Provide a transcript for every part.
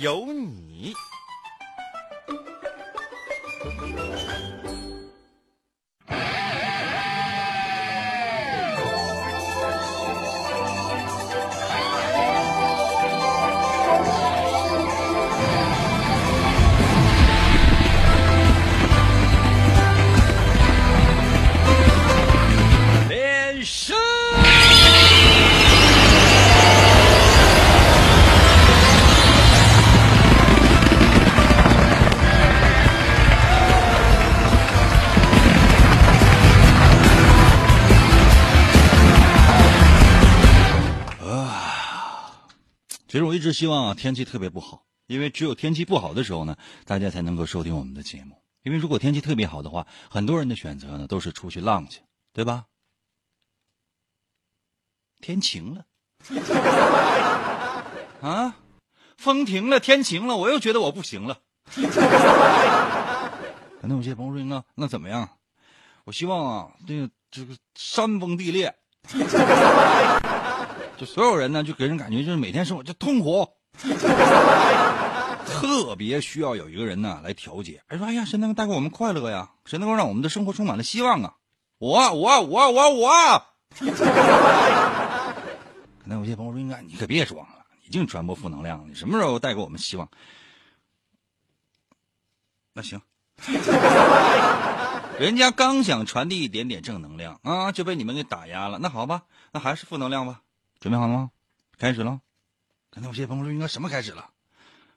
有你。其实我一直希望啊，天气特别不好，因为只有天气不好的时候呢，大家才能够收听我们的节目。因为如果天气特别好的话，很多人的选择呢都是出去浪去，对吧？天晴了，啊，风停了，天晴了，我又觉得我不行了。可能有些朋友说：“那那怎么样？我希望啊，这个这个山崩地裂。”就所有人呢，就给人感觉就是每天生活就痛苦，特别需要有一个人呢来调节。哎说，哎呀，谁能带给我们快乐呀？谁能够让我们的生活充满了希望啊？我我我我我。可能有些朋友说，应该你可别装了，你净传播负能量，你什么时候带给我们希望？那行，人家刚想传递一点点正能量啊，就被你们给打压了。那好吧，那还是负能量吧。准备好了吗？开始了。可能有些朋友说，应该什么开始了？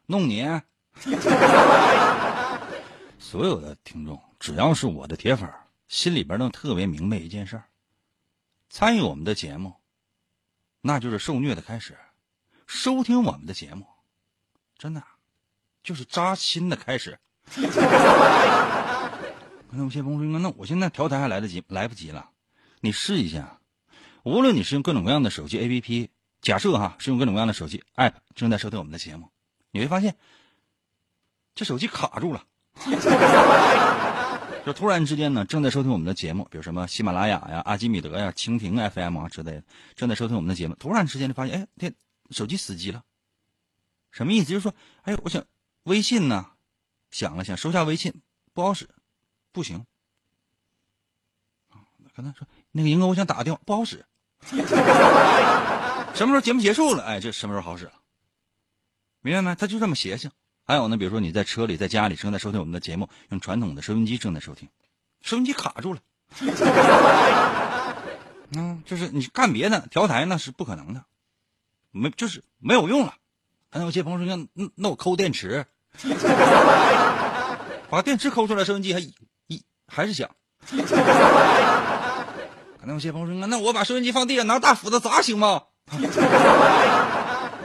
弄你！所有的听众，只要是我的铁粉，心里边都特别明白一件事儿：参与我们的节目，那就是受虐的开始；收听我们的节目，真的就是扎心的开始。可能有些朋友说，那我现在调台还来得及？来不及了。你试一下。无论你是用各种各样的手机 APP，假设哈是用各种各样的手机 App 正在收听我们的节目，你会发现这手机卡住了，就突然之间呢正在收听我们的节目，比如什么喜马拉雅呀、阿基米德呀、蜻蜓 FM 啊之类的，正在收听我们的节目，突然之间就发现，哎，这手机死机了，什么意思？就是说，哎，我想微信呢，想了想收下微信不好使，不行，可能说那个英哥，我想打个电话不好使。什么时候节目结束了？哎，这什么时候好使了？明白没？他就这么邪性。还有呢，比如说你在车里、在家里正在收听我们的节目，用传统的收音机正在收听，收音机卡住了。嗯，就是你干别的调台那是不可能的，没就是没有用了。还有些朋友说，那那我抠电池，把电池抠出来，收音机还一还是响。那有些朋友说：“那我把收音机放地上，拿大斧子砸行吗？”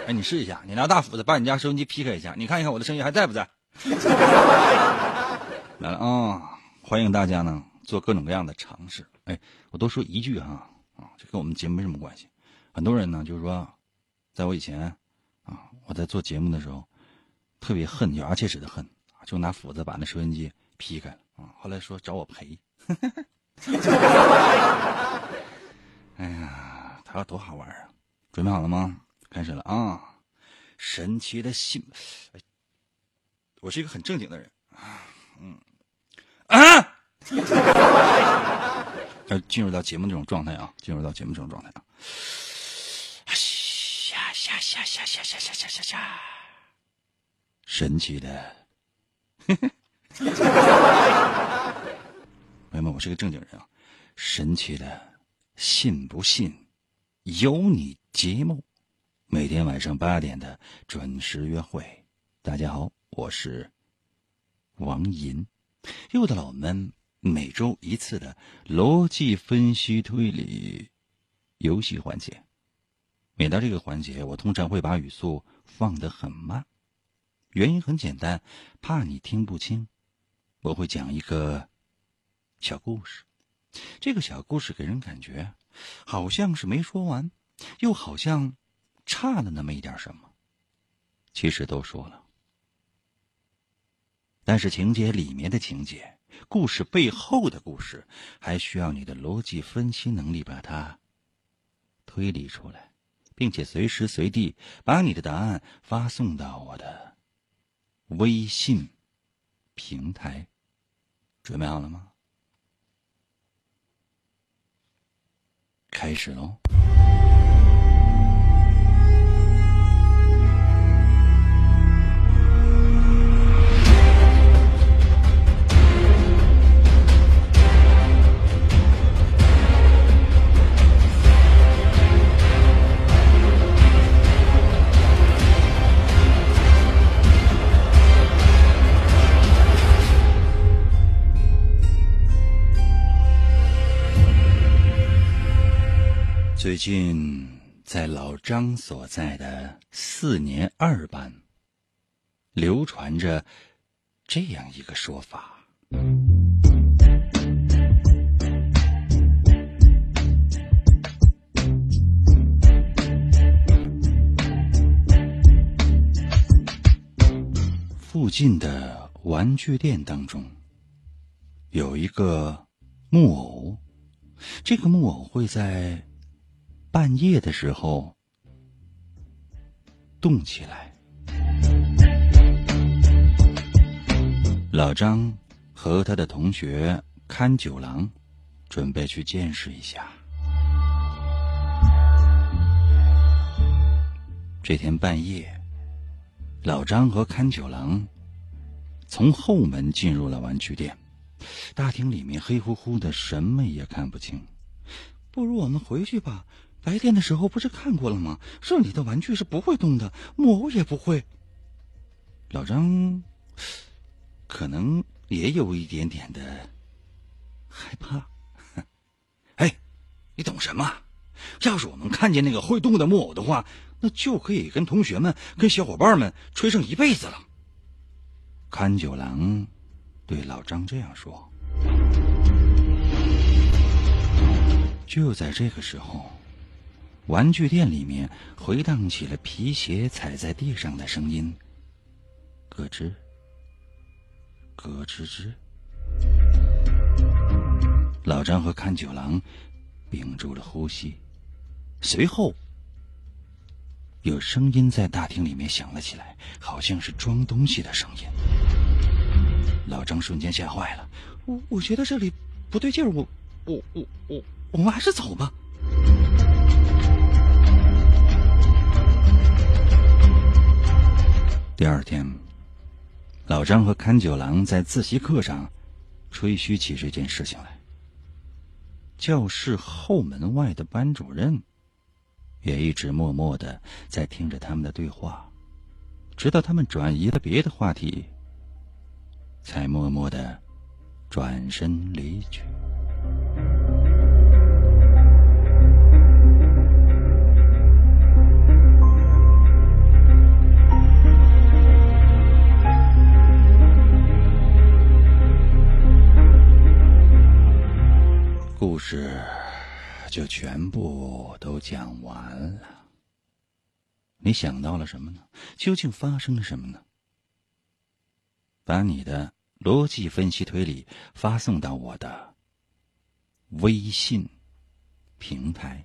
哎，你试一下，你拿大斧子把你家收音机劈开一下，你看一看我的声音还在不在？来了啊！欢迎大家呢做各种各样的尝试。哎，我多说一句哈啊，这跟我们节目没什么关系。很多人呢就是说，在我以前啊，我在做节目的时候，特别恨，咬牙切齿的恨，就拿斧子把那收音机劈开了啊。后来说找我赔。哎呀，他要多好玩啊！准备好了吗？开始了啊！神奇的信，我是一个很正经的人啊，嗯啊，要进入到节目这种状态啊，进入到节目这种状态啊！下下下下下下下下下下，神奇的，我是个正经人啊！神奇的，信不信？有你节目，每天晚上八点的准时约会。大家好，我是王银，又到了我们每周一次的逻辑分析推理游戏环节。每到这个环节，我通常会把语速放得很慢，原因很简单，怕你听不清。我会讲一个小故事，这个小故事给人感觉好像是没说完，又好像差了那么一点什么。其实都说了，但是情节里面的情节，故事背后的故事，还需要你的逻辑分析能力把它推理出来，并且随时随地把你的答案发送到我的微信平台。准备好了吗？开始喽！最近，在老张所在的四年二班，流传着这样一个说法：附近的玩具店当中有一个木偶，这个木偶会在。半夜的时候，动起来。老张和他的同学看九郎准备去见识一下。这天半夜，老张和看九郎从后门进入了玩具店。大厅里面黑乎乎的，什么也看不清。不如我们回去吧。白天的时候不是看过了吗？这里的玩具是不会动的，木偶也不会。老张可能也有一点点的害怕。哎，你懂什么？要是我们看见那个会动的木偶的话，那就可以跟同学们、跟小伙伴们吹上一辈子了。看九郎对老张这样说。就在这个时候。玩具店里面回荡起了皮鞋踩在地上的声音，咯吱，咯吱吱。老张和看九郎屏住了呼吸，随后有声音在大厅里面响了起来，好像是装东西的声音。老张瞬间吓坏了，我我觉得这里不对劲儿，我我我我我们还是走吧。第二天，老张和勘九郎在自习课上吹嘘起这件事情来。教室后门外的班主任也一直默默的在听着他们的对话，直到他们转移了别的话题，才默默的转身离去。故事就全部都讲完了。你想到了什么呢？究竟发生了什么呢？把你的逻辑分析推理发送到我的微信平台。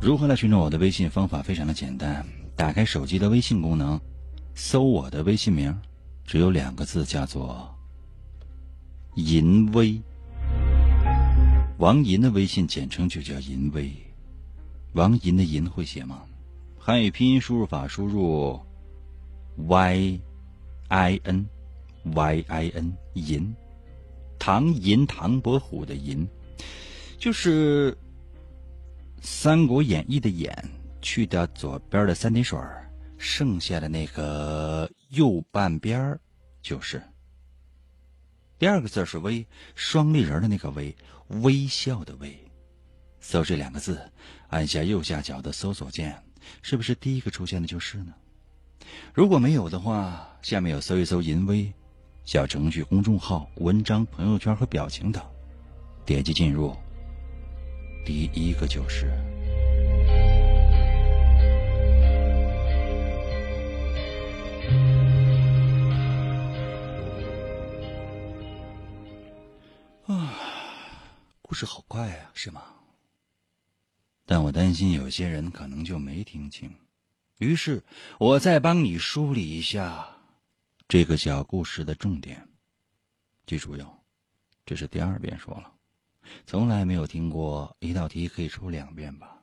如何来寻找我的微信？方法非常的简单，打开手机的微信功能，搜我的微信名，只有两个字，叫做“淫威”。王银的微信简称就叫银威，王银的银会写吗？汉语拼音输入法输入 y i n y i n 银，唐银唐伯虎的银，就是《三国演义》的演，去掉左边的三点水剩下的那个右半边就是。第二个字是微，双立人的那个微。微笑的微，搜这两个字，按下右下角的搜索键，是不是第一个出现的就是呢？如果没有的话，下面有搜一搜“淫威”小程序、公众号、文章、朋友圈和表情等，点击进入。第一个就是。故事好快啊，是吗？但我担心有些人可能就没听清，于是我再帮你梳理一下这个小故事的重点。记住哟，这是第二遍说了，从来没有听过一道题可以出两遍吧？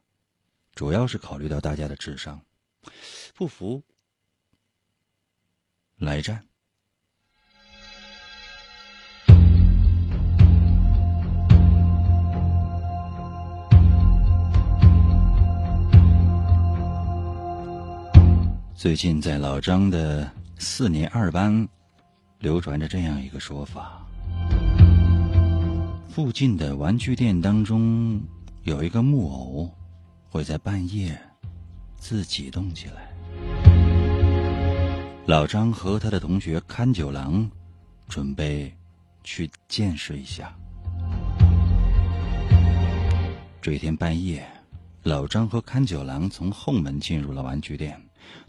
主要是考虑到大家的智商，不服来战。最近在老张的四年二班，流传着这样一个说法：附近的玩具店当中有一个木偶，会在半夜自己动起来。老张和他的同学看九郎准备去见识一下。这一天半夜，老张和看九郎从后门进入了玩具店。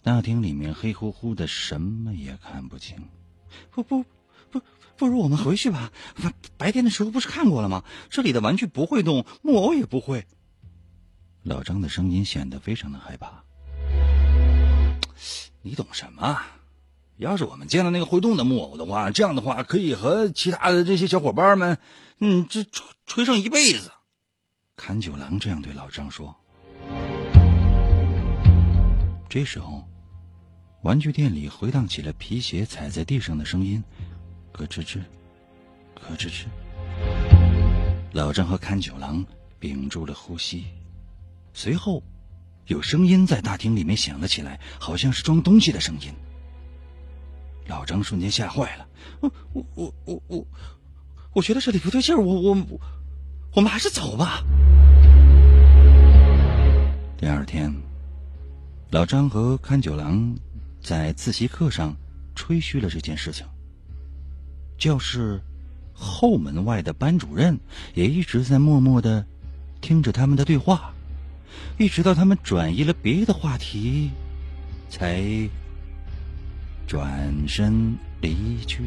大厅里面黑乎乎的，什么也看不清。不不不，不如我们回去吧。白天的时候不是看过了吗？这里的玩具不会动，木偶也不会。老张的声音显得非常的害怕。你懂什么？要是我们见到那个会动的木偶的话，这样的话可以和其他的这些小伙伴们，嗯，这吹吹上一辈子。坎九郎这样对老张说。这时候，玩具店里回荡起了皮鞋踩在地上的声音，咯吱吱，咯吱吱。老张和看九郎屏住了呼吸，随后，有声音在大厅里面响了起来，好像是装东西的声音。老张瞬间吓坏了，我我我我我，觉得这里不对劲儿，我我我们还是走吧。第二天。老张和看九郎在自习课上吹嘘了这件事情。教室后门外的班主任也一直在默默的听着他们的对话，一直到他们转移了别的话题，才转身离去。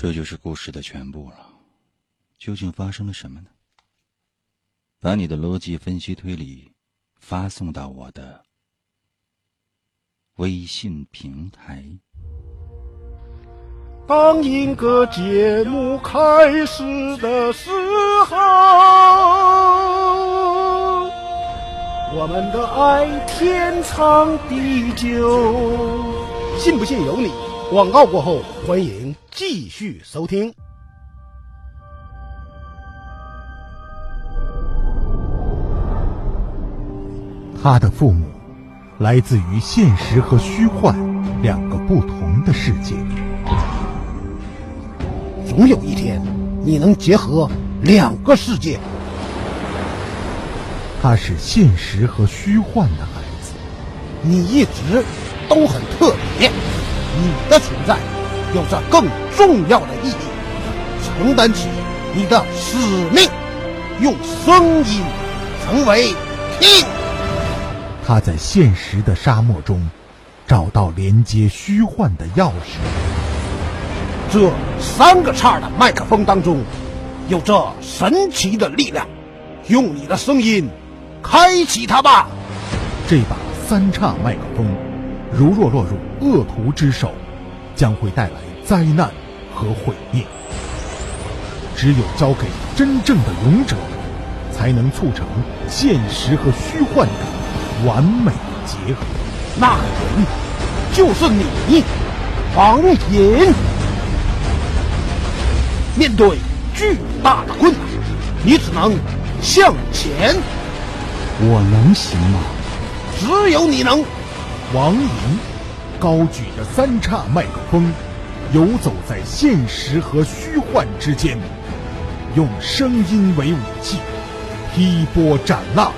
这就是故事的全部了，究竟发生了什么呢？把你的逻辑分析推理发送到我的微信平台。当一个节目开始的时候，我们的爱天长地久，信不信由你。广告过后，欢迎。继续收听。他的父母来自于现实和虚幻两个不同的世界。总有一天，你能结合两个世界。他是现实和虚幻的孩子。你一直都很特别，你的存在有着更。重要的意义，承担起你的使命，用声音成为听。他在现实的沙漠中找到连接虚幻的钥匙。这三个叉的麦克风当中，有着神奇的力量，用你的声音开启它吧。这把三叉麦克风，如若落入恶徒之手，将会带来灾难。和毁灭，只有交给真正的勇者，才能促成现实和虚幻的完美结合。那个人就是你，王隐。面对巨大的困难，你只能向前。我能行吗？只有你能。王莹，高举着三叉麦克风，游走在现实和虚幻之间，用声音为武器，劈波斩浪，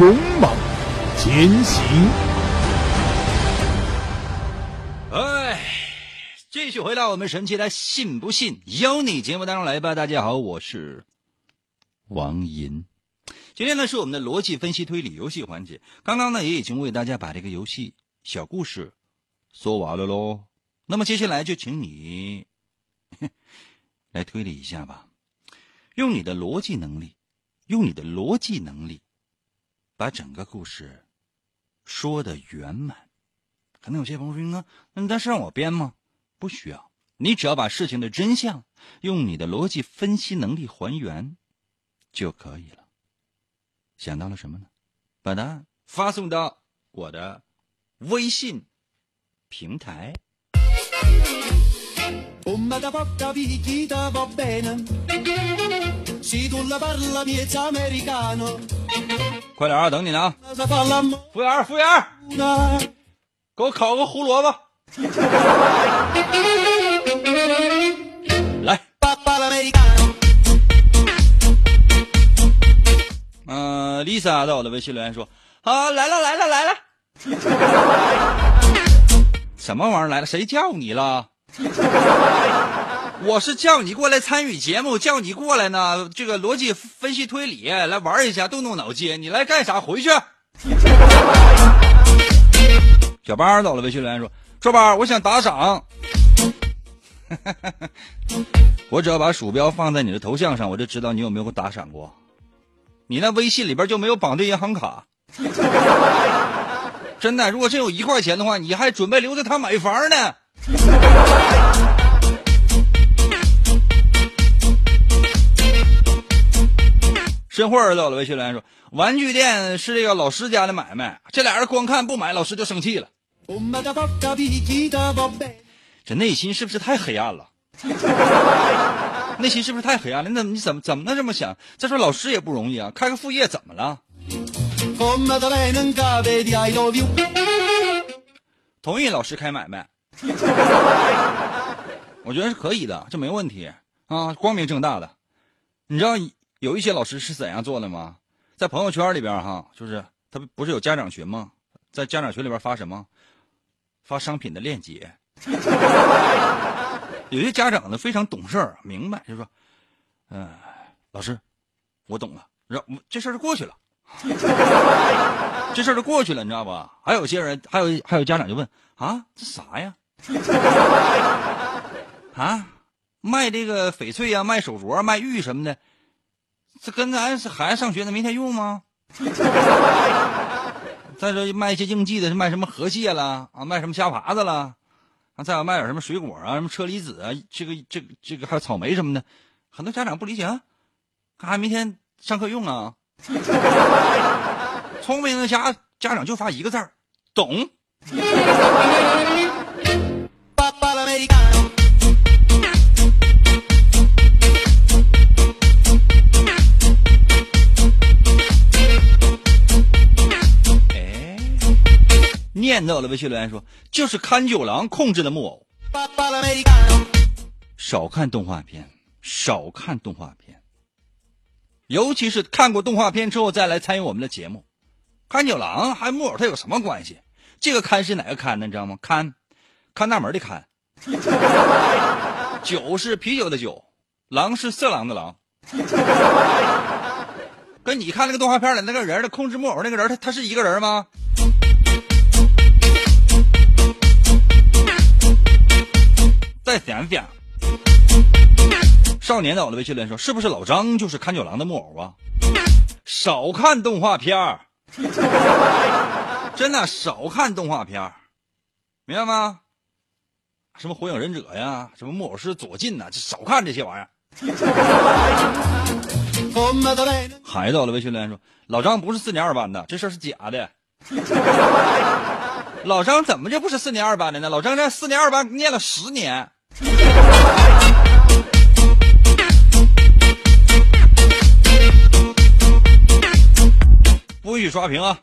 勇猛前行。哎，继续回到我们神奇的“信不信由你”节目当中来吧。大家好，我是王银。今天呢是我们的逻辑分析推理游戏环节。刚刚呢也已经为大家把这个游戏小故事说完了喽。那么接下来就请你 来推理一下吧，用你的逻辑能力，用你的逻辑能力，把整个故事说的圆满。可能有些朋友说：“那那是让我编吗？不需要，你只要把事情的真相用你的逻辑分析能力还原就可以了。”想到了什么呢？把答案发送到我的微信平台。快点啊，等你呢！服务员，服务员，给我烤个胡萝卜。嗯，Lisa 在我的微信留言说：“啊，来了来了来了，什么玩意儿来了？谁叫你了？我是叫你过来参与节目，叫你过来呢。这个逻辑分析推理来玩一下，动动脑筋。你来干啥？回去。”小八到了微信留言说：“周八，我想打赏。我只要把鼠标放在你的头像上，我就知道你有没有打赏过。”你那微信里边就没有绑定银行卡，真的。如果真有一块钱的话，你还准备留着它买房呢。申慧儿到了微信留言说：“玩具店是这个老师家的买卖，这俩人光看不买，老师就生气了。”这内心是不是太黑暗了？内心是不是太黑暗了？你怎么你怎么怎么能这么想？再说老师也不容易啊，开个副业怎么了？同意老师开买卖，我觉得是可以的，这没问题啊，光明正大的。你知道有一些老师是怎样做的吗？在朋友圈里边哈，就是他不是有家长群吗？在家长群里边发什么？发商品的链接。有些家长呢非常懂事儿明白就说：“嗯，老师，我懂了，让这事儿就过去了，这事儿就过去了，你知道吧？还有些人，还有还有家长就问啊，这啥呀？啊，卖这个翡翠呀，卖手镯，卖玉什么的，这跟咱孩子上学的没天用吗？再说卖一些应季的，卖什么河蟹了啊，卖什么虾爬子了。”啊，再要卖点什么水果啊，什么车厘子啊，这个、这个、这个还有草莓什么的，很多家长不理解啊，干啥明天上课用啊？聪明的家家长就发一个字儿，懂。念到了微信留言说：“就是看九郎控制的木偶。”少看动画片，少看动画片，尤其是看过动画片之后再来参与我们的节目。看九郎还木偶，它有什么关系？这个看是哪个看呢？你知道吗？看，看大门的看。酒是啤酒的酒，狼是色狼的狼。跟你看那个动画片里那个人的控制木偶那个人，他他是一个人吗？再想想，少年的我的微信留言说：“是不是老张就是看九郎的木偶啊？”少看动画片儿，真的少看动画片儿，明白吗？什么火影忍者呀，什么木偶师左近呐，就少看这些玩意儿。孩子，我的微信留言说：“老张不是四年二班的，这事儿是假的。”老张怎么就不是四年二班的呢？老张在四年二班念了十年。不许刷屏啊！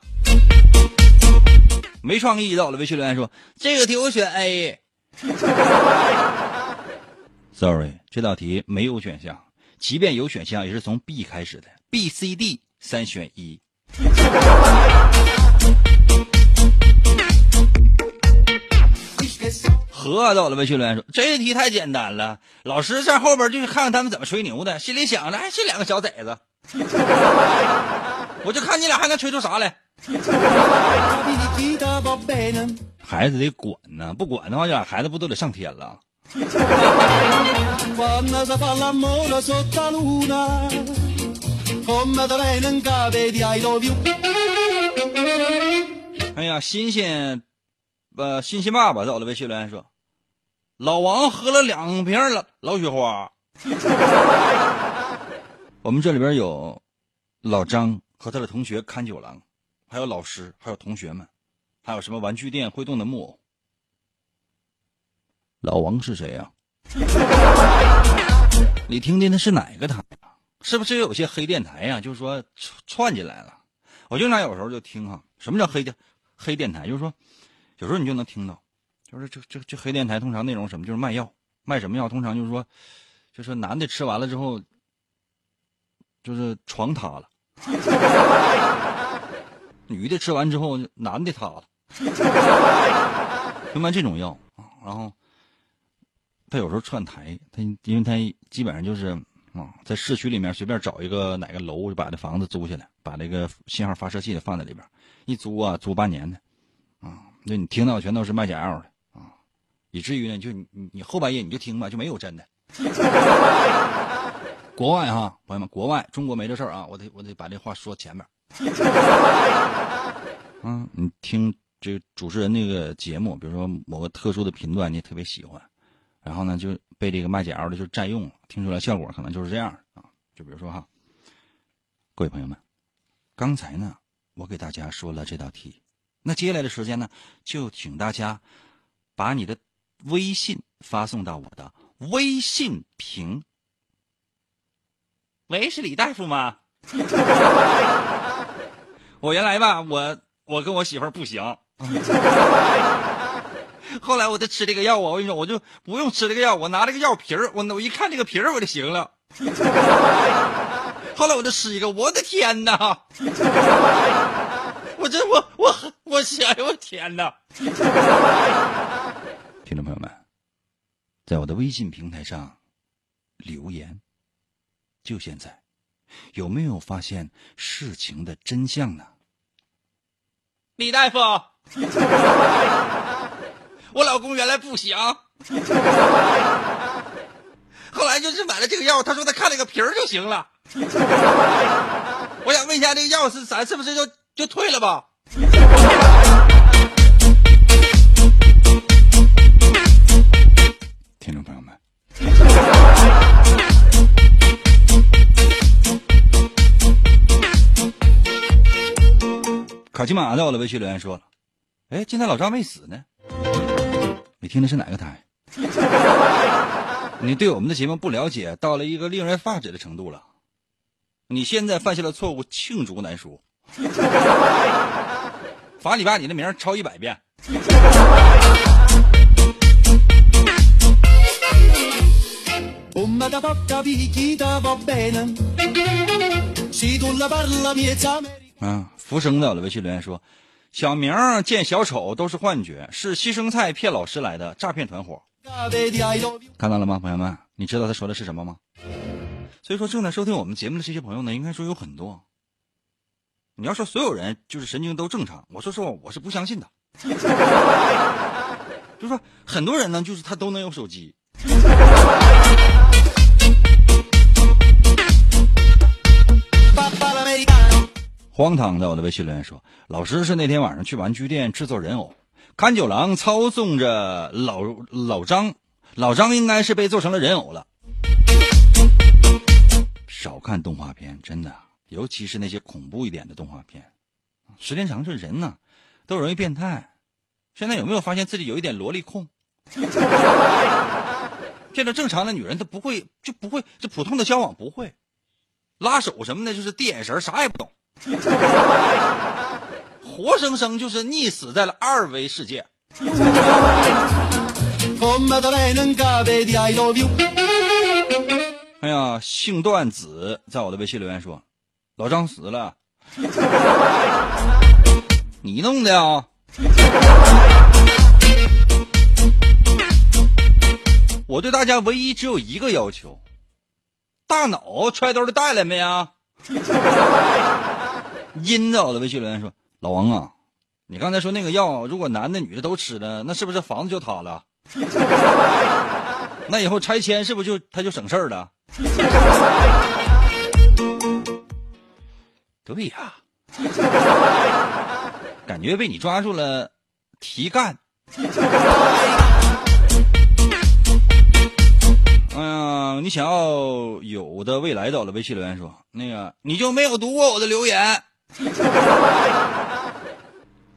没创意到了微信留言说这个题我选 A。Sorry，这道题没有选项，即便有选项也是从 B 开始的，B、C、D 三选一。走了微信留言说：“这题太简单了，老师在后边就是看看他们怎么吹牛的，心里想着，哎，这两个小崽子，我就看你俩还能吹出啥来。孩子得管呢，不管的话，这俩孩子不都得上天了？哎呀，新鲜。”呃，欣欣爸爸走了呗，徐伦说：“老王喝了两瓶老老雪花。”我们这里边有老张和他的同学看酒郎，还有老师，还有同学们，还有什么玩具店会动的木偶。老王是谁呀？你听听那是哪个台啊？是不是有些黑电台呀？就是说串进来了。我经常有时候就听哈，什么叫黑电黑电台？就是说。有时候你就能听到，就是这这这黑电台通常内容什么，就是卖药，卖什么药？通常就是说，就是男的吃完了之后，就是床塌了；女的吃完之后，男的塌了。就卖这种药啊，然后他有时候串台，他因为他基本上就是啊，在市区里面随便找一个哪个楼，就把这房子租下来，把那个信号发射器放在里边，一租啊，租半年的啊。那你听到全都是卖假药的，以至于呢，就你你后半夜你就听吧，就没有真的。国外哈，朋友们，国外中国没这事儿啊，我得我得把这话说前面。嗯，你听这主持人那个节目，比如说某个特殊的频段，你特别喜欢，然后呢就被这个卖假药的就占用了，听出来效果可能就是这样啊。就比如说哈，各位朋友们，刚才呢我给大家说了这道题。那接下来的时间呢，就请大家把你的微信发送到我的微信屏。喂，是李大夫吗？我原来吧，我我跟我媳妇儿不行，后来我就吃这个药啊，我跟你说，我就不用吃这个药，我拿这个药瓶儿，我我一看这个瓶儿我就行了。后来我就吃一个，我的天哪！我这我我我想，我天哪！听众朋友们，在我的微信平台上留言，就现在，有没有发现事情的真相呢？李大夫，我老公原来不行，后来就是买了这个药，他说他看那个瓶儿就行了。我想问一下，这个药是咱是不是就？就退了吧。卡奇马在我的微信留言说了：“哎，今天老张没死呢。”你听的是哪个台？你对我们的节目不了解，到了一个令人发指的程度了。你现在犯下了错误，罄竹难书。罚你把你的名抄一百遍。啊，浮生的微信留言说：“小明见小丑都是幻觉，是牺牲菜骗老师来的诈骗团伙。”看到了吗，朋友们？你知道他说的是什么吗？所以说，正在收听我们节目的这些朋友呢，应该说有很多。你要说所有人就是神经都正常，我说实话，我是不相信的。就说很多人呢，就是他都能有手机。荒唐的，我的微信留言说，老师是那天晚上去玩具店制作人偶，看九郎操纵着老老张，老张应该是被做成了人偶了。少看动画片，真的。尤其是那些恐怖一点的动画片，时间长，这人呢都容易变态。现在有没有发现自己有一点萝莉控？见到正常的女人，她不会就不会，就普通的交往不会，拉手什么的，就是递眼神，啥也不懂。活生生就是溺死在了二维世界。哎呀，姓段子在我的微信留言说，老张死了，你弄的啊？我对大家唯一只有一个要求，大脑揣兜里带来没呀？阴着我的微信留言说，老王啊，你刚才说那个药，如果男的女的都吃了，那是不是房子就塌了？那以后拆迁是不是就他就省事儿了？对呀，感觉被你抓住了，提干。哎呀，你想要有的未来到了，微信留言说那个你就没有读过我的留言，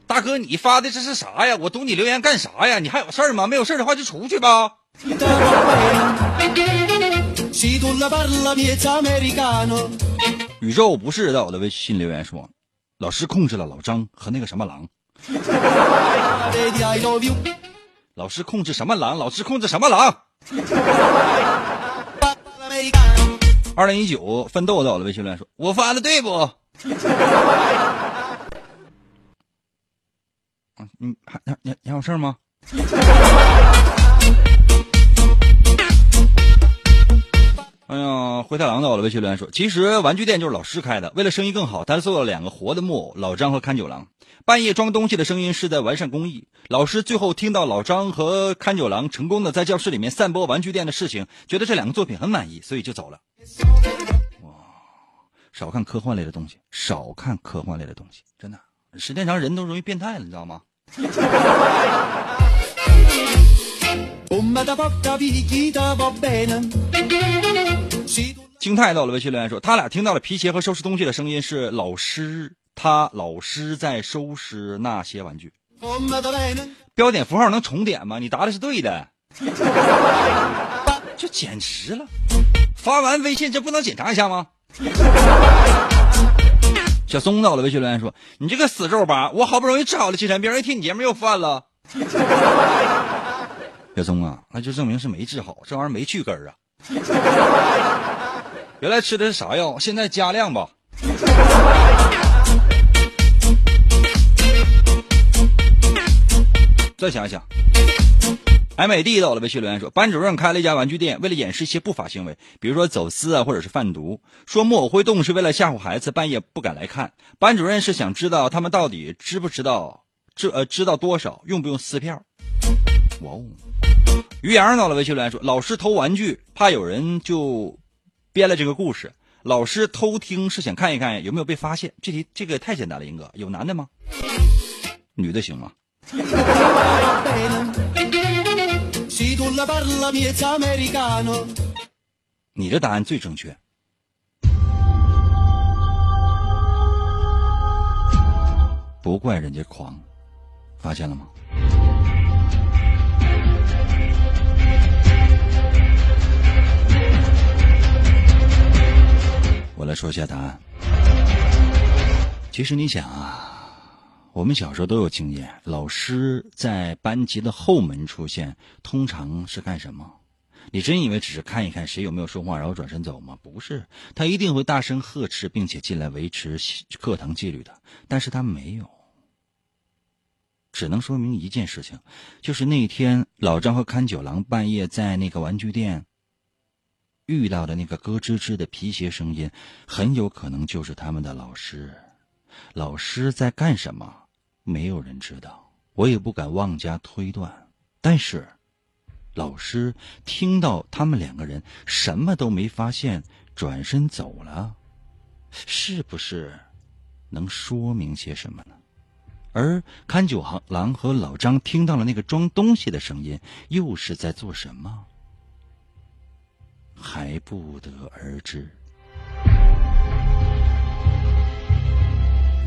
大哥，你发的这是啥呀？我读你留言干啥呀？你还有事儿吗？没有事儿的话就出去吧。宇宙不是在我的微信留言说，老师控制了老张和那个什么狼。老师控制什么狼？老师控制什么狼？二零一九奋斗在我的微信留言说，我发的对不？嗯，还你你你有事儿吗？哎呀，灰太狼到了，微信留言说，其实玩具店就是老师开的，为了生意更好，他做了两个活的木偶，老张和看九郎。半夜装东西的声音是在完善工艺。老师最后听到老张和看九郎成功的在教室里面散播玩具店的事情，觉得这两个作品很满意，所以就走了。哇，少看科幻类的东西，少看科幻类的东西，真的，时间长人都容易变态了，你知道吗？惊叹到了微信留言说，他俩听到了皮鞋和收拾东西的声音，是老师他老师在收拾那些玩具。标点符号能重点吗？你答的是对的，就简直了。发完微信这不能检查一下吗？小松到了微信留言说，你这个死肉吧，我好不容易治好了精神，病一听你节目又犯了。小松啊，那就证明是没治好，这玩意儿没去根儿啊。原来吃的是啥药？现在加量吧。再想想，M A D 到了微信留言说，班主任开了一家玩具店，为了掩饰一些不法行为，比如说走私啊，或者是贩毒，说木偶会动是为了吓唬孩子，半夜不敢来看。班主任是想知道他们到底知不知道，知呃知道多少，用不用撕票。哇哦！于洋到了微信留言说，老师偷玩具，怕有人就编了这个故事。老师偷听是想看一看有没有被发现。这题这个太简单了，英哥，有男的吗？女的行吗？你的答案最正确。不怪人家狂，发现了吗？我来说一下答案。其实你想啊，我们小时候都有经验，老师在班级的后门出现，通常是干什么？你真以为只是看一看谁有没有说话，然后转身走吗？不是，他一定会大声呵斥，并且进来维持课堂纪律的。但是他没有，只能说明一件事情，就是那天老张和看九郎半夜在那个玩具店。遇到的那个咯吱吱的皮鞋声音，很有可能就是他们的老师。老师在干什么？没有人知道，我也不敢妄加推断。但是，老师听到他们两个人什么都没发现，转身走了，是不是能说明些什么呢？而看九行郎和老张听到了那个装东西的声音，又是在做什么？还不得而知，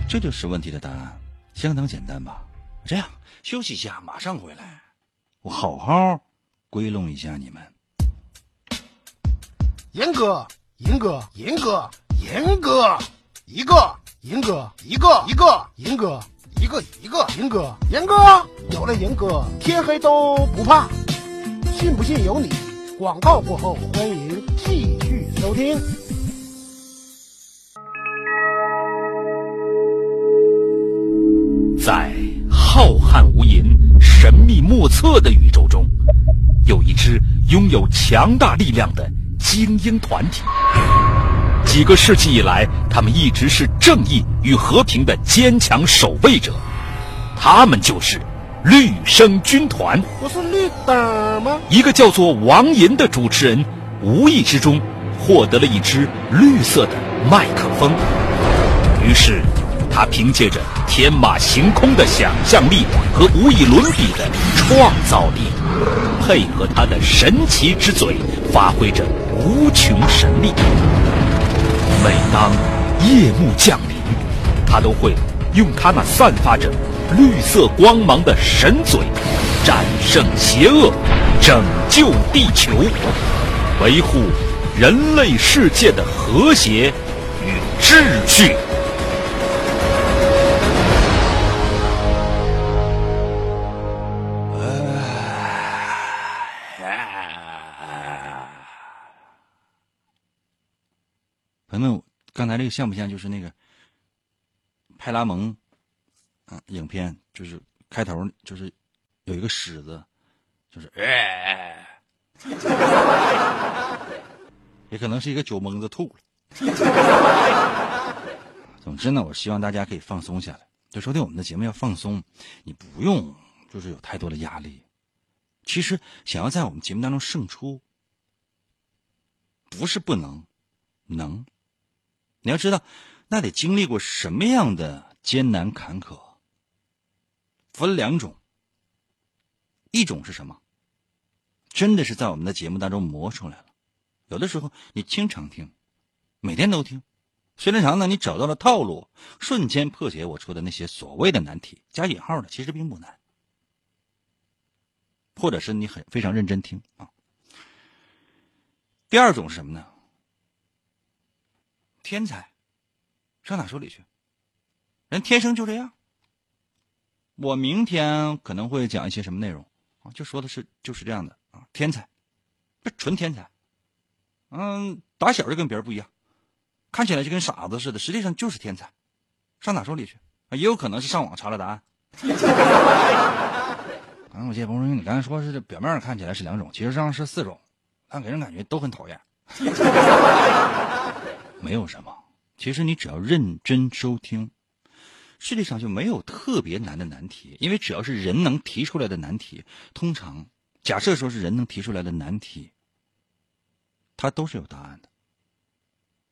这就是问题的答案，相当简单吧？这样休息一下，马上回来，我好好归拢一下你们。严哥，严哥，严哥，严哥，一个，严哥，一个，一个，严哥。一个一个。严哥，严哥，有了严哥，天黑都不怕。信不信由你。广告过后，欢迎继续收听。神秘莫测的宇宙中，有一支拥有强大力量的精英团体。几个世纪以来，他们一直是正义与和平的坚强守卫者。他们就是绿生军团。不是绿灯吗？一个叫做王银的主持人，无意之中获得了一支绿色的麦克风，于是。他凭借着天马行空的想象力和无与伦比的创造力，配合他的神奇之嘴，发挥着无穷神力。每当夜幕降临，他都会用他那散发着绿色光芒的神嘴，战胜邪恶，拯救地球，维护人类世界的和谐与秩序。才这个像不像就是那个派拉蒙啊影片？就是开头就是有一个狮子，就是哎，也可能是一个酒蒙子吐了。总之呢，我希望大家可以放松下来。就收听我们的节目要放松，你不用就是有太多的压力。其实想要在我们节目当中胜出，不是不能，能。你要知道，那得经历过什么样的艰难坎坷？分两种，一种是什么？真的是在我们的节目当中磨出来了。有的时候你经常听，每天都听，时间长呢，你找到了套路，瞬间破解我说的那些所谓的难题（加引号的），其实并不难。或者是你很非常认真听啊。第二种是什么呢？天才，上哪说理去？人天生就这样。我明天可能会讲一些什么内容啊？就说的是就是这样的啊，天才，这纯天才。嗯，打小就跟别人不一样，看起来就跟傻子似的，实际上就是天才。上哪说理去？也有可能是上网查了答案。反正我接彭说，你刚才说是表面上看起来是两种，其实上是四种，但给人感觉都很讨厌。没有什么，其实你只要认真收听，世界上就没有特别难的难题，因为只要是人能提出来的难题，通常假设说是人能提出来的难题，它都是有答案的，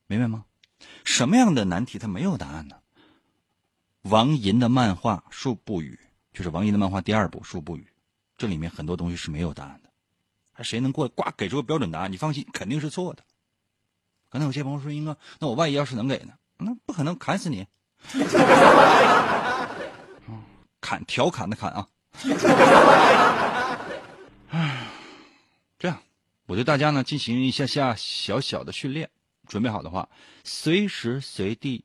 明白吗？什么样的难题它没有答案呢？王银的漫画《数不语》就是王银的漫画第二部《数不语》，这里面很多东西是没有答案的，还谁能过呱给出个标准答案？你放心，肯定是错的。刚才有些朋友说：“英哥，那我万一要是能给呢？那不可能，砍死你！砍调侃的砍啊！这样，我对大家呢进行一下下小小的训练。准备好的话，随时随地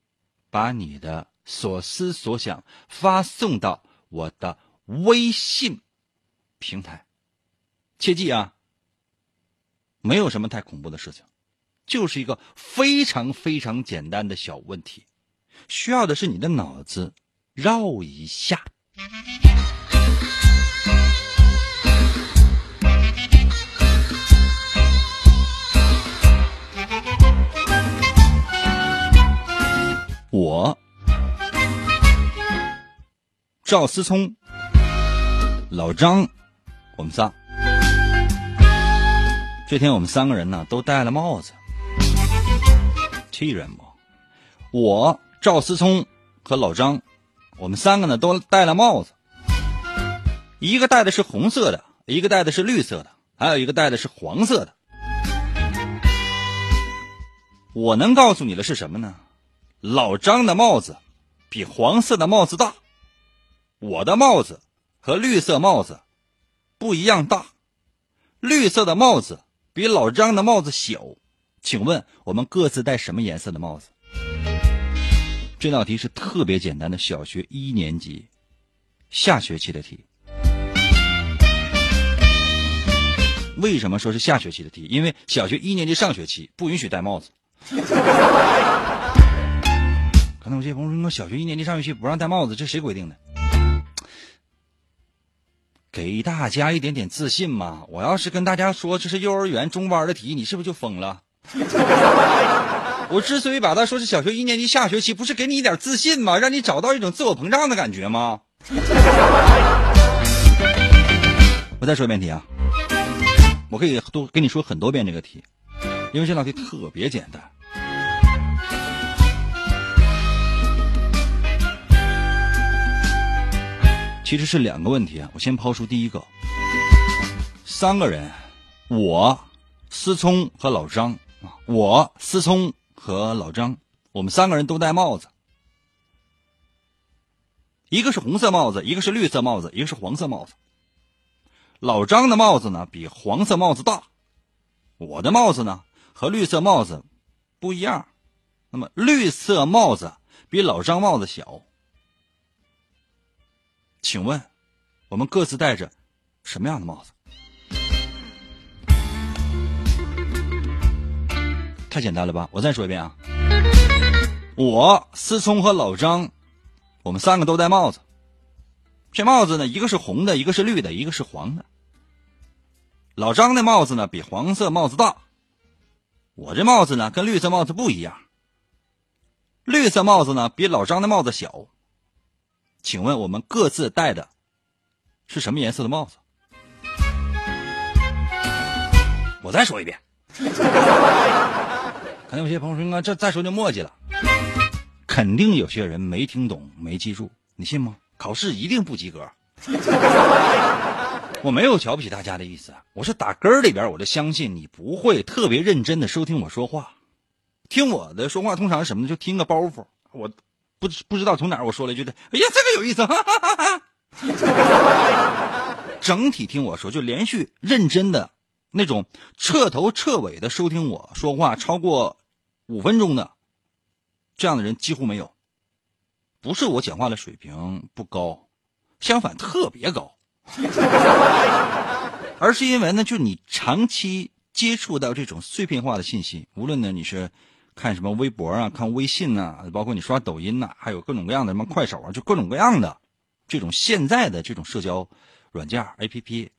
把你的所思所想发送到我的微信平台。切记啊，没有什么太恐怖的事情。”就是一个非常非常简单的小问题，需要的是你的脑子绕一下。我赵思聪、老张，我们仨，这天我们三个人呢都戴了帽子。气人不？我赵思聪和老张，我们三个呢都戴了帽子，一个戴的是红色的，一个戴的是绿色的，还有一个戴的是黄色的。我能告诉你的是什么呢？老张的帽子比黄色的帽子大，我的帽子和绿色帽子不一样大，绿色的帽子比老张的帽子小。请问我们各自戴什么颜色的帽子？这道题是特别简单的小学一年级下学期的题。为什么说是下学期的题？因为小学一年级上学期不允许戴帽子。可能有些朋友说，小学一年级上学期不让戴帽子，这谁规定的？给大家一点点自信嘛！我要是跟大家说这是幼儿园中班的题，你是不是就疯了？我之所以把它说是小学一年级下学期，不是给你一点自信吗？让你找到一种自我膨胀的感觉吗？我再说一遍题啊！我可以多跟你说很多遍这个题，因为这道题特别简单。其实是两个问题啊，我先抛出第一个。三个人，我、思聪和老张啊，我、思聪和老张，我们三个人都戴帽子。一个是红色帽子，一个是绿色帽子，一个是黄色帽子。老张的帽子呢比黄色帽子大，我的帽子呢和绿色帽子不一样，那么绿色帽子比老张帽子小。请问，我们各自戴着什么样的帽子？太简单了吧！我再说一遍啊，我思聪和老张，我们三个都戴帽子。这帽子呢，一个是红的，一个是绿的，一个是黄的。老张的帽子呢比黄色帽子大，我这帽子呢跟绿色帽子不一样。绿色帽子呢比老张的帽子小。请问我们各自戴的是什么颜色的帽子？我再说一遍，可能有些朋友说：“啊，这再说就墨迹了。”肯定有些人没听懂、没记住，你信吗？考试一定不及格。我没有瞧不起大家的意思，我是打根儿里边我就相信你不会特别认真的收听我说话，听我的说话通常是什么呢？就听个包袱，我。不不知道从哪儿我说了一句的，哎呀，这个有意思，哈哈哈哈。整体听我说，就连续认真的那种彻头彻尾的收听我说话超过五分钟的，这样的人几乎没有。不是我讲话的水平不高，相反特别高，而是因为呢，就你长期接触到这种碎片化的信息，无论呢你是。看什么微博啊，看微信呐，包括你刷抖音呐，还有各种各样的什么快手啊，就各种各样的这种现在的这种社交软件 APP，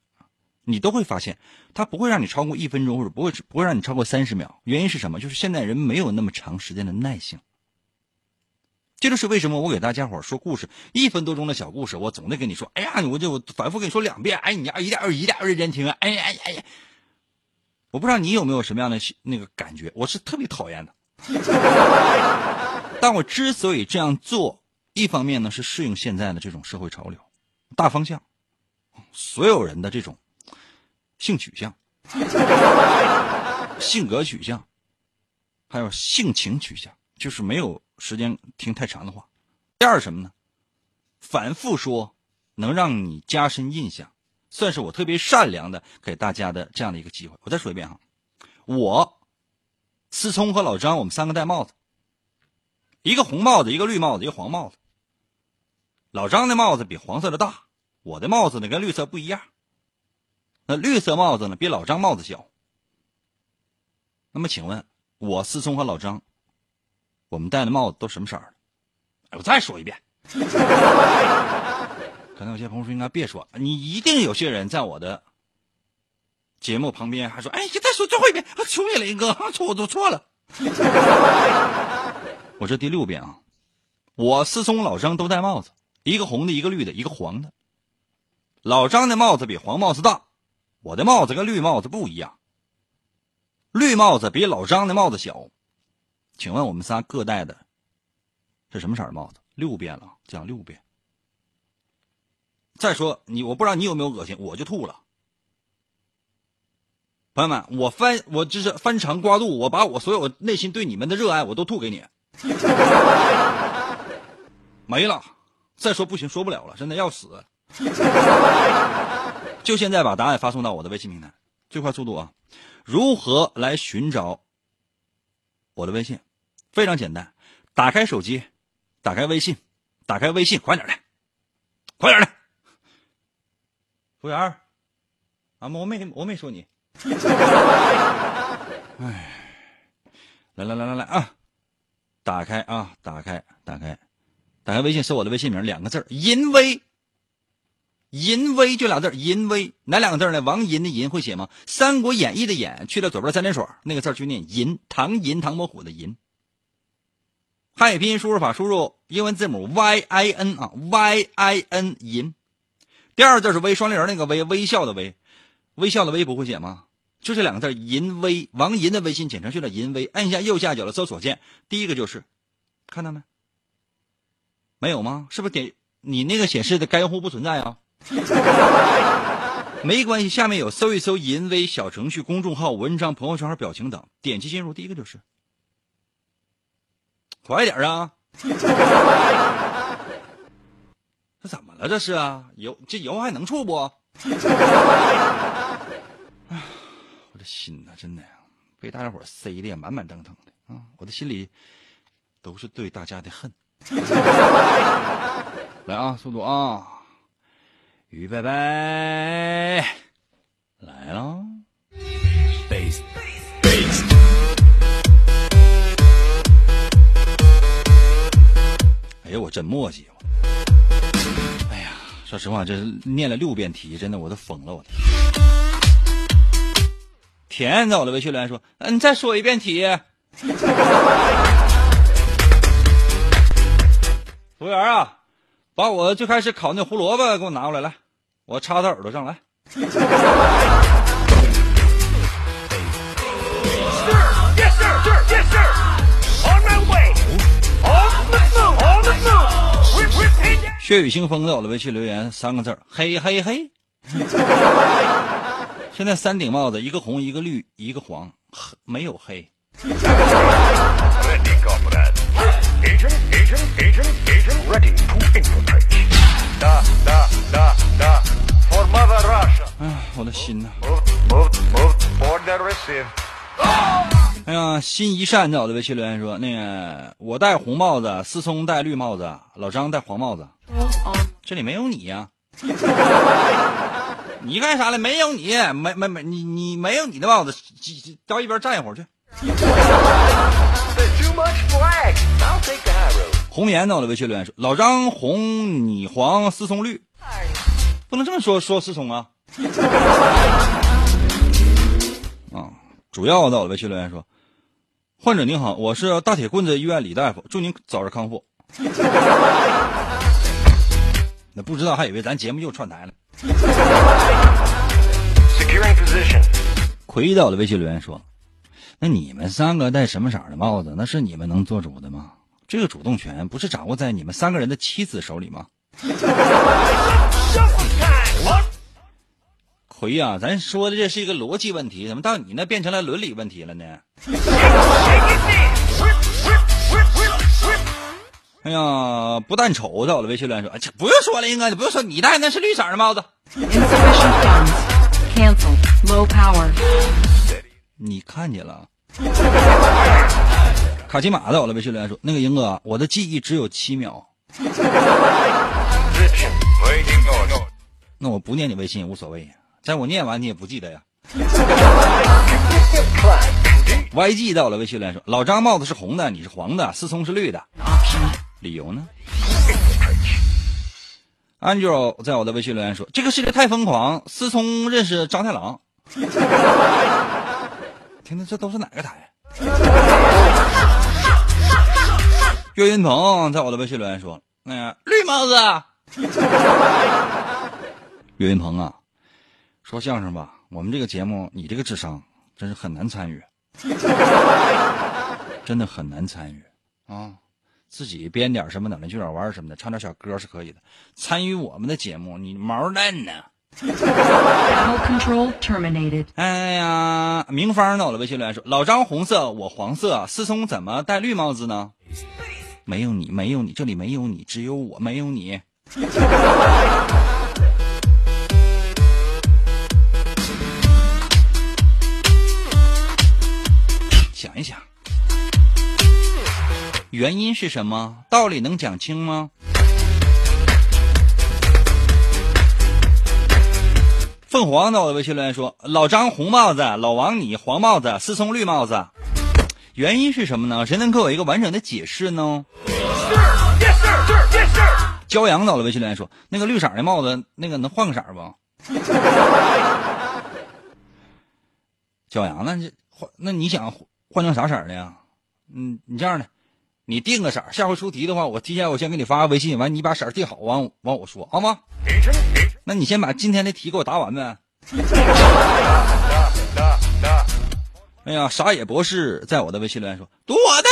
你都会发现它不会让你超过一分钟，或者不会不会让你超过三十秒。原因是什么？就是现代人没有那么长时间的耐性。这就是为什么我给大家伙说故事，一分多钟的小故事，我总得跟你说，哎呀，我就反复跟你说两遍，哎，你要一点一点认真听啊，哎呀哎呀，我不知道你有没有什么样的那个感觉，我是特别讨厌的。但我之所以这样做，一方面呢是适应现在的这种社会潮流，大方向，所有人的这种性取向、性格取向，还有性情取向，就是没有时间听太长的话。第二什么呢？反复说能让你加深印象，算是我特别善良的给大家的这样的一个机会。我再说一遍哈，我。思聪和老张，我们三个戴帽子，一个红帽子，一个绿帽子，一个黄帽子。老张的帽子比黄色的大，我的帽子呢跟绿色不一样。那绿色帽子呢比老张帽子小。那么请问，我思聪和老张，我们戴的帽子都什么色儿的？我再说一遍。可能有些朋友说应该别说，你一定有些人在我的。节目旁边还说：“哎，你再说最后一遍，求你了，林哥，错我都错了。”我这第六遍啊，我思聪、老张都戴帽子，一个红的，一个绿的，一个黄的。老张的帽子比黄帽子大，我的帽子跟绿帽子不一样。绿帽子比老张的帽子小，请问我们仨各戴的是什么色的帽子？六遍了，讲六遍。再说你，我不知道你有没有恶心，我就吐了。朋友们，我翻我就是翻肠刮肚，我把我所有内心对你们的热爱我都吐给你，没了。再说不行，说不了了，真的要死。就现在把答案发送到我的微信平台，最快速度啊！如何来寻找我的微信？非常简单，打开手机，打开微信，打开微信，快点的，快点的。服务员，啊，我没我没说你。哎，来来来来来啊，打开啊，打开打开，打开微信，搜我的微信名，两个字儿淫威。淫威就俩字淫威，哪两个字呢？王淫的淫会写吗？《三国演义》的演去了左边三点水，那个字儿就念淫。唐寅唐伯虎的淫。汉语拼音输入法输入英文字母 y i n 啊 y i n 淫。第二个字是微双立人那个微微笑的微，微笑的微不会写吗？就这两个字淫威。王淫的微信简称就叫淫威。按下右下角的搜索键，第一个就是，看到没？没有吗？是不是点你那个显示的该用户不存在啊？没关系，下面有搜一搜“淫威”小程序、公众号、文章、朋友圈表情等，点击进入。第一个就是，快点啊！这怎么了？这是啊？油这油还能处不？我这心呐，真的被大家伙塞的也满满当当的啊！我的心里都是对大家的恨。来啊，速度啊！预备备，来了。哎呀，我真墨迹！哎呀，说实话，这念了六遍题，真的我都疯了！我的天，在我的微信留言说：“嗯，你再说一遍题。”服务员啊！把我最开始烤那胡萝卜给我拿过来，来，我插到耳朵上来。血雨腥风在我的微信留言三个字嘿嘿嘿。现在三顶帽子，一个红，一个绿，一个黄，没有黑。哎，我的心呐！哎呀，心一善在我的微信留言说：“那个我戴红帽子，思聪戴绿帽子，老张戴黄帽子，这里没有你呀！你干啥了？没有你，没没没，你你没有你的帽子，到一边站一会儿去。”红颜呢？我的微信留言说：“老张红，你黄，思聪绿，不能这么说说思聪啊。”啊，主要的我的微信留言说：“患者您好，我是大铁棍子医院李大夫，祝您早日康复。”那不知道还以为咱节目又串台了。亏的我的微信留言说：“那你们三个戴什么色的帽子？那是你们能做主的吗？”这个主动权不是掌握在你们三个人的妻子手里吗？奎呀，咱说的这是一个逻辑问题，怎么到你那变成了伦理问题了呢？哎呀，不但丑，在我的微信留言说，这不用说了，应该不用说，你戴那是绿色的帽子。你看见了？卡奇马在我的微信留言说：“那个英哥，我的记忆只有七秒。那我不念你微信也无所谓，在我念完你也不记得呀。”YG 在我的微信留言说：“老张帽子是红的，你是黄的，思聪是绿的，理由呢？”Angel 在我的微信留言说：“这个世界太疯狂，思聪认识张太郎。”听听这都是哪个台？岳云鹏在我的微信留言说：“哎呀绿帽子。”岳云鹏啊，说相声吧，我们这个节目，你这个智商真是很难参与，真的很难参与啊！自己编点什么冷门剧点玩什么的，唱点小歌是可以的。参与我们的节目，你毛嫩呢？哎呀，明芳呢？我的微信留言说：“老张红色，我黄色，思聪怎么戴绿帽子呢？”没有你，没有你，这里没有你，只有我，没有你。想一想，原因是什么？道理能讲清吗？凤凰在我的微信留言说：“老张红帽子，老王你黄帽子，思聪绿帽子，原因是什么呢？谁能给我一个完整的解释呢？”骄阳到了微信留言说：“那个绿色的帽子，那个能换个色不？” 骄阳，那这换那你想换成啥色的呀？嗯，你这样的，你定个色，下回出题的话，我提前我先给你发个微信，完你把色定好，完完我说好吗？那你先把今天的题给我答完呗。哎呀，傻野博士在我的微信留言说：“读我的。”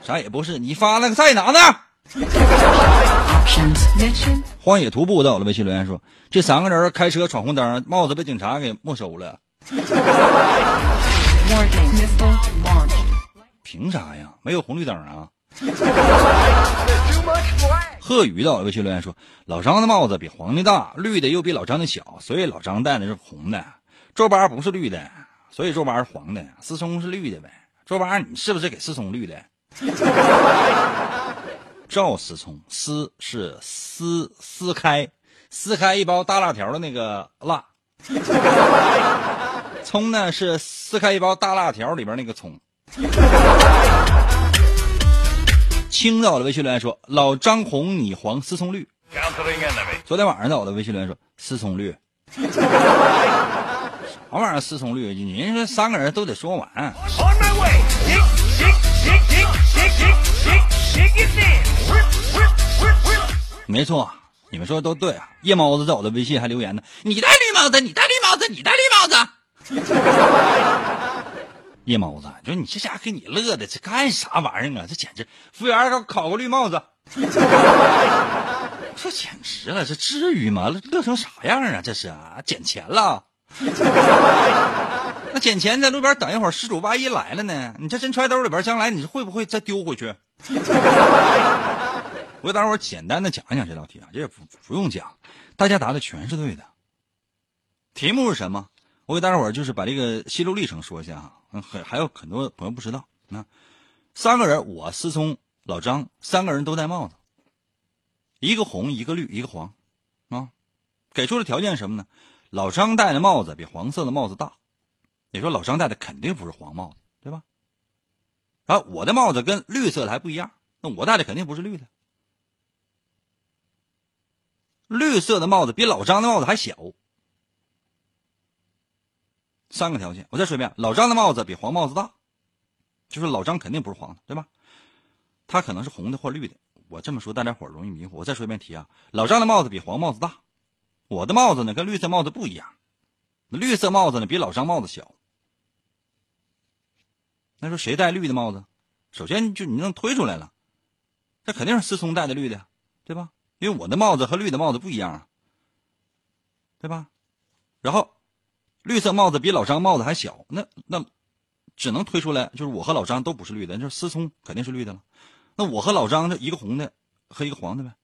傻野博士，你发那个在哪呢？荒野徒步在我的微信留言说：“这三个人开车闯红灯，帽子被警察给没收了。”凭啥呀？没有红绿灯啊？贺宇的微信留言说：“老张的帽子比黄的大，绿的又比老张的小，所以老张戴的是红的。周八不是绿的，所以周八是黄的。思聪是绿的呗？周八你是不是给思聪绿的？” 赵思聪，撕是撕撕开，撕开一包大辣条的那个辣。葱呢是撕开一包大辣条里边那个葱。青岛的微信留言说：“老张红，你黄，思聪绿。”昨天晚上在我的微信留言说：“思聪绿。”啥玩意儿？失聪率？人家三个人都得说完。没错，你们说的都对啊！夜猫子在我的微信还留言呢，你戴绿帽子，你戴绿帽子，你戴绿帽子。夜猫子，就你这家给你乐的，这干啥玩意儿啊？这简直，服务员给我烤个绿帽子，这简直了，这至于吗？乐成啥样啊？这是啊，捡钱了。那捡钱在路边等一会儿，失主万一来了呢？你这真揣兜里边，将来你会不会再丢回去？我给大伙简单的讲一讲这道题啊，这也不不用讲，大家答的全是对的。题目是什么？我给大伙就是把这个心路历程说一下啊，很还有很多朋友不知道。那三个人，我思聪、老张三个人都戴帽子，一个红，一个绿，一个黄，啊，给出的条件是什么呢？老张戴的帽子比黄色的帽子大，你说老张戴的肯定不是黄帽子，对吧？啊，我的帽子跟绿色的还不一样，那我戴的肯定不是绿的。绿色的帽子比老张的帽子还小。三个条件，我再说一遍：老张的帽子比黄帽子大，就是老张肯定不是黄的，对吧？他可能是红的或绿的。我这么说，大家伙容易迷糊。我再说一遍题啊：老张的帽子比黄帽子大，我的帽子呢跟绿色帽子不一样，绿色帽子呢比老张帽子小。那说谁戴绿的帽子？首先就你能推出来了，这肯定是思聪戴的绿的，对吧？因为我的帽子和绿的帽子不一样啊，对吧？然后，绿色帽子比老张帽子还小，那那只能推出来，就是我和老张都不是绿的，就思聪肯定是绿的了。那我和老张这一个红的和一个黄的呗，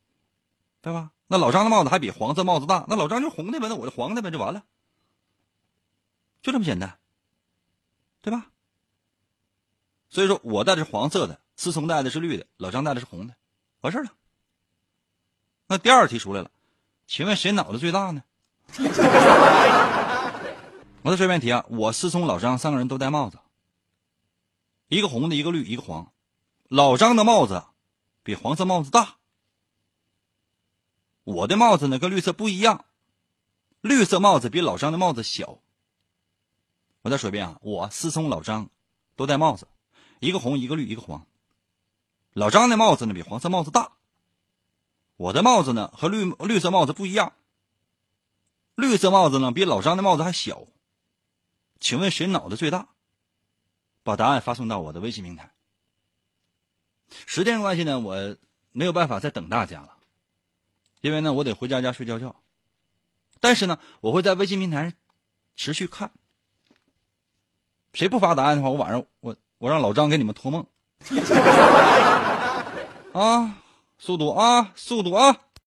对吧？那老张的帽子还比黄色帽子大，那老张就红的呗，那我就黄的呗，就完了，就这么简单，对吧？所以说我戴的是黄色的，思聪戴的是绿的，老张戴的是红的，完事了。那第二题出来了，请问谁脑子最大呢？我再说一遍题啊，我思聪、老张三个人都戴帽子，一个红的，一个绿，一个黄。老张的帽子比黄色帽子大，我的帽子呢跟绿色不一样，绿色帽子比老张的帽子小。我再说一遍啊，我思聪、老张都戴帽子，一个红，一个绿，一个黄。老张的帽子呢比黄色帽子大。我的帽子呢和绿绿色帽子不一样，绿色帽子呢比老张的帽子还小。请问谁脑袋最大？把答案发送到我的微信平台。时间关系呢，我没有办法再等大家了，因为呢我得回家家睡觉觉。但是呢，我会在微信平台上持续看。谁不发答案的话，我晚上我我让老张给你们托梦。啊。速度啊，速度啊！